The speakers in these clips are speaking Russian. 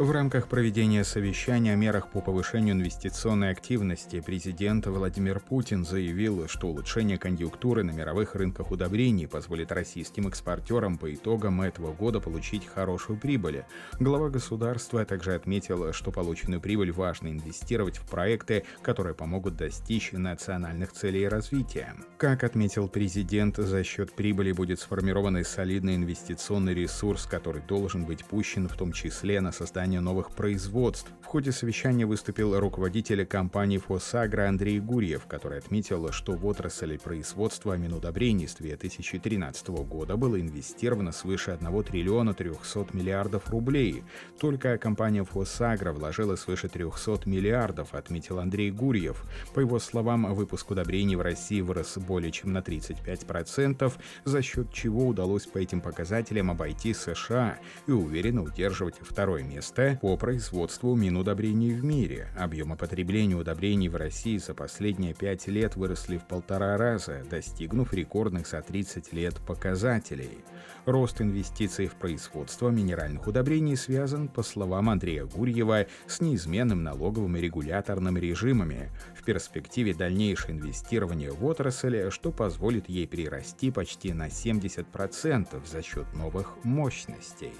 В рамках проведения совещания о мерах по повышению инвестиционной активности президент Владимир Путин заявил, что улучшение конъюнктуры на мировых рынках удобрений позволит российским экспортерам по итогам этого года получить хорошую прибыль. Глава государства также отметил, что полученную прибыль важно инвестировать в проекты, которые помогут достичь национальных целей развития. Как отметил президент, за счет прибыли будет сформирован солидный инвестиционный ресурс, который должен быть пущен в том числе на создание создания новых производств. В ходе совещания выступил руководитель компании «Фосагра» Андрей Гурьев, который отметил, что в отрасли производства аминудобрений с 2013 года было инвестировано свыше 1 триллиона 300 миллиардов рублей. Только компания «Фосагра» вложила свыше 300 миллиардов, отметил Андрей Гурьев. По его словам, выпуск удобрений в России вырос более чем на 35%, за счет чего удалось по этим показателям обойти США и уверенно удерживать второе место место по производству минудобрений в мире. Объемы потребления удобрений в России за последние пять лет выросли в полтора раза, достигнув рекордных за 30 лет показателей. Рост инвестиций в производство минеральных удобрений связан, по словам Андрея Гурьева, с неизменным налоговым и регуляторным режимами. В перспективе дальнейшее инвестирование в отрасль, что позволит ей прирасти почти на 70% за счет новых мощностей.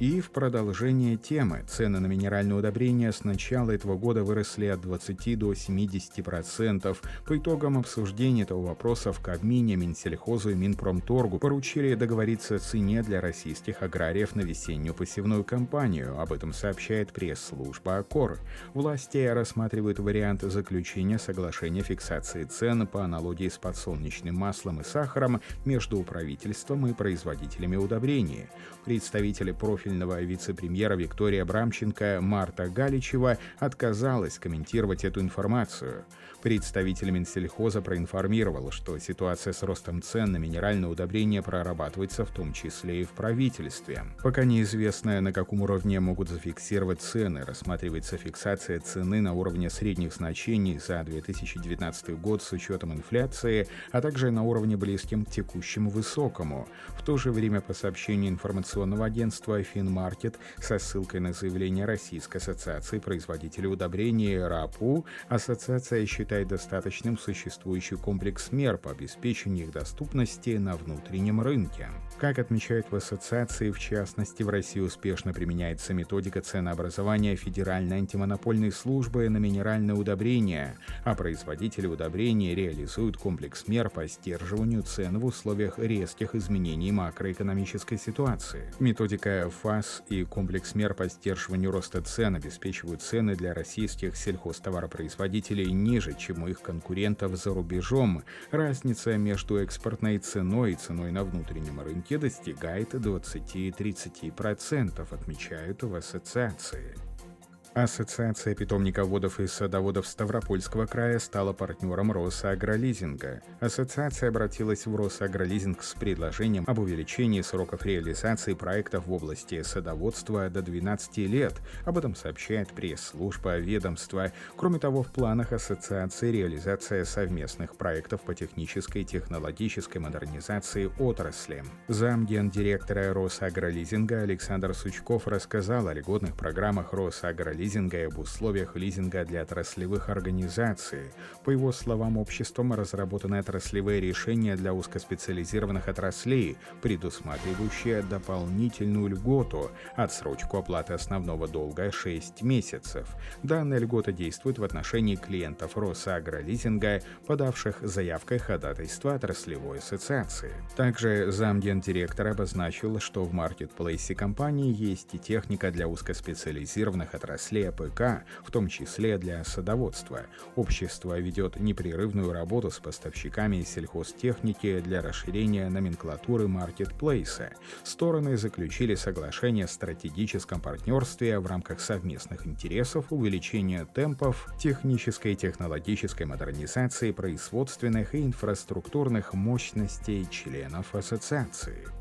И в продолжение темы цены на минеральные удобрения с начала этого года выросли от 20 до 70%. По итогам обсуждения этого вопроса в Кабмине, Минсельхозу и Минпромторгу поручили договориться о цене для российских аграриев на весеннюю посевную кампанию. Об этом сообщает пресс-служба АКОР. Власти рассматривают вариант заключения соглашения фиксации цен по аналогии с подсолнечным маслом и сахаром между правительством и производителями удобрений. Представители профиля профильного вице-премьера Виктория Брамченко Марта Галичева отказалась комментировать эту информацию. Представитель Минсельхоза проинформировал, что ситуация с ростом цен на минеральные удобрения прорабатывается в том числе и в правительстве. Пока неизвестно, на каком уровне могут зафиксировать цены, рассматривается фиксация цены на уровне средних значений за 2019 год с учетом инфляции, а также на уровне близким к текущему высокому. В то же время по сообщению информационного агентства Финмаркет со ссылкой на заявление Российской ассоциации производителей удобрений РАПУ, ассоциация считает достаточным существующий комплекс мер по обеспечению их доступности на внутреннем рынке. Как отмечают в ассоциации, в частности, в России успешно применяется методика ценообразования Федеральной антимонопольной службы на минеральные удобрения, а производители удобрений реализуют комплекс мер по сдерживанию цен в условиях резких изменений макроэкономической ситуации. Методика ФАС и комплекс мер по сдерживанию роста цен обеспечивают цены для российских сельхозтоваропроизводителей ниже, чем у их конкурентов за рубежом. Разница между экспортной ценой и ценой на внутреннем рынке достигает 20-30%, отмечают в ассоциации. Ассоциация питомниководов и садоводов Ставропольского края стала партнером Росагролизинга. Ассоциация обратилась в Росагролизинг с предложением об увеличении сроков реализации проектов в области садоводства до 12 лет. Об этом сообщает пресс-служба ведомства. Кроме того, в планах ассоциации реализация совместных проектов по технической и технологической модернизации отрасли. Замгендиректора Росагролизинга Александр Сучков рассказал о льготных программах Росагролизинга лизинга и об условиях лизинга для отраслевых организаций. По его словам, обществом разработаны отраслевые решения для узкоспециализированных отраслей, предусматривающие дополнительную льготу, отсрочку оплаты основного долга 6 месяцев. Данная льгота действует в отношении клиентов Росагролизинга, подавших заявки и ходатайства отраслевой ассоциации. Также замгендиректор обозначил, что в маркетплейсе компании есть и техника для узкоспециализированных отраслей отрасли АПК, в том числе для садоводства. Общество ведет непрерывную работу с поставщиками сельхозтехники для расширения номенклатуры маркетплейса. Стороны заключили соглашение о стратегическом партнерстве в рамках совместных интересов увеличения темпов технической и технологической модернизации производственных и инфраструктурных мощностей членов ассоциации.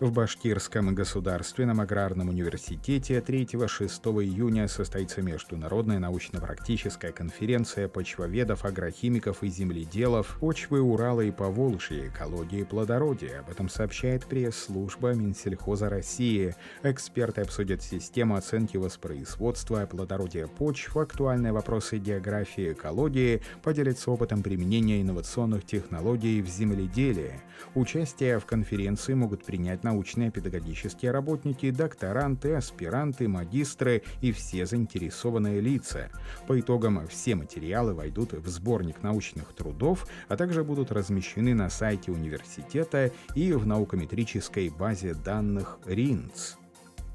В Башкирском государственном аграрном университете 3-6 июня состоится международная научно-практическая конференция почвоведов, агрохимиков и земледелов «Почвы Урала и Поволжья. Экология и плодородие». Об этом сообщает пресс-служба Минсельхоза России. Эксперты обсудят систему оценки воспроизводства, плодородия почв, актуальные вопросы географии и экологии, поделятся опытом применения инновационных технологий в земледелии. Участие в конференции могут принять научные педагогические работники, докторанты, аспиранты, магистры и все заинтересованные лица. По итогам все материалы войдут в сборник научных трудов, а также будут размещены на сайте университета и в наукометрической базе данных РИНЦ.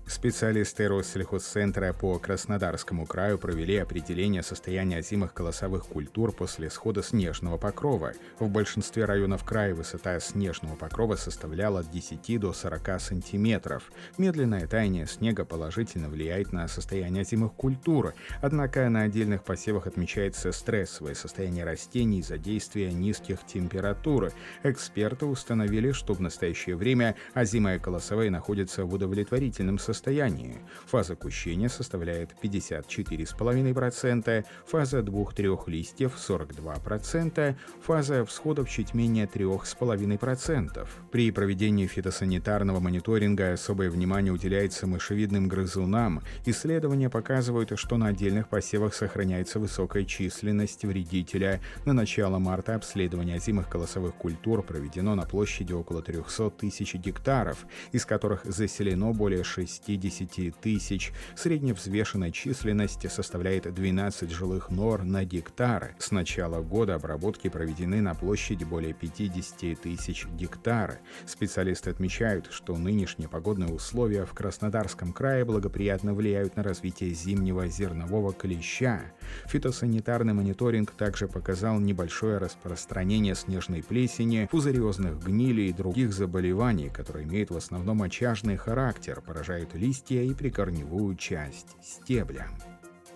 Специалисты Россельхозцентра по Краснодарскому краю провели определение состояния озимых колосовых культур после схода снежного покрова. В большинстве районов края высота снежного покрова составляла от 10 до 40 сантиметров. Медленное таяние снега положительно влияет на состояние озимых культур, однако на отдельных посевах отмечается стрессовое состояние растений из-за действия низких температур. Эксперты установили, что в настоящее время озимые колосовые находятся в удовлетворительном состоянии состоянии. Фаза кущения составляет 54,5%, фаза двух-трех листьев 42%, фаза всходов чуть менее 3,5%. При проведении фитосанитарного мониторинга особое внимание уделяется мышевидным грызунам. Исследования показывают, что на отдельных посевах сохраняется высокая численность вредителя. На начало марта обследование озимых колосовых культур проведено на площади около 300 тысяч гектаров, из которых заселено более 6 60 тысяч. Средневзвешенная численность составляет 12 жилых нор на гектар. С начала года обработки проведены на площади более 50 тысяч гектар. Специалисты отмечают, что нынешние погодные условия в Краснодарском крае благоприятно влияют на развитие зимнего зернового клеща. Фитосанитарный мониторинг также показал небольшое распространение снежной плесени, пузыриозных гнилей и других заболеваний, которые имеют в основном очажный характер, поражают листья и прикорневую часть стебля.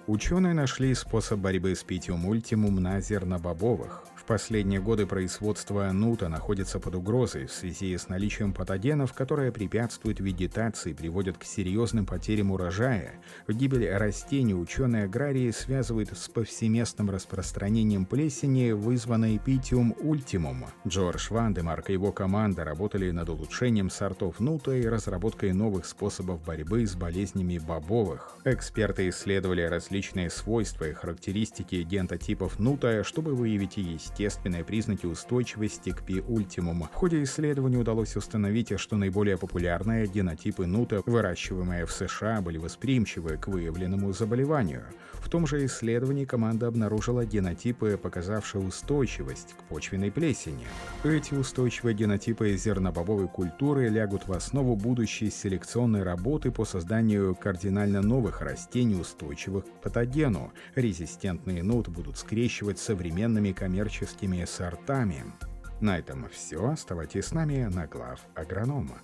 Ученые нашли способ борьбы с Pythium ultimum на зернобобовых. В последние годы производство нута находится под угрозой в связи с наличием патогенов, которые препятствуют вегетации и приводят к серьезным потерям урожая. Гибель растений ученые аграрии связывают с повсеместным распространением плесени, вызванной Pythium ultimum. Джордж Вандемарк и его команда работали над улучшением сортов нута и разработкой новых способов борьбы с болезнями бобовых. Эксперты исследовали различные свойства и характеристики генотипов нута, чтобы выявить есть естественные признаки устойчивости к P. ultimum у. В ходе исследования удалось установить, что наиболее популярные генотипы нута, выращиваемые в США, были восприимчивы к выявленному заболеванию. Том же исследовании команда обнаружила генотипы, показавшие устойчивость к почвенной плесени. Эти устойчивые генотипы зернобобовой культуры лягут в основу будущей селекционной работы по созданию кардинально новых растений, устойчивых к патогену. Резистентные нут будут скрещивать современными коммерческими сортами. На этом все. Оставайтесь с нами на глав агронома.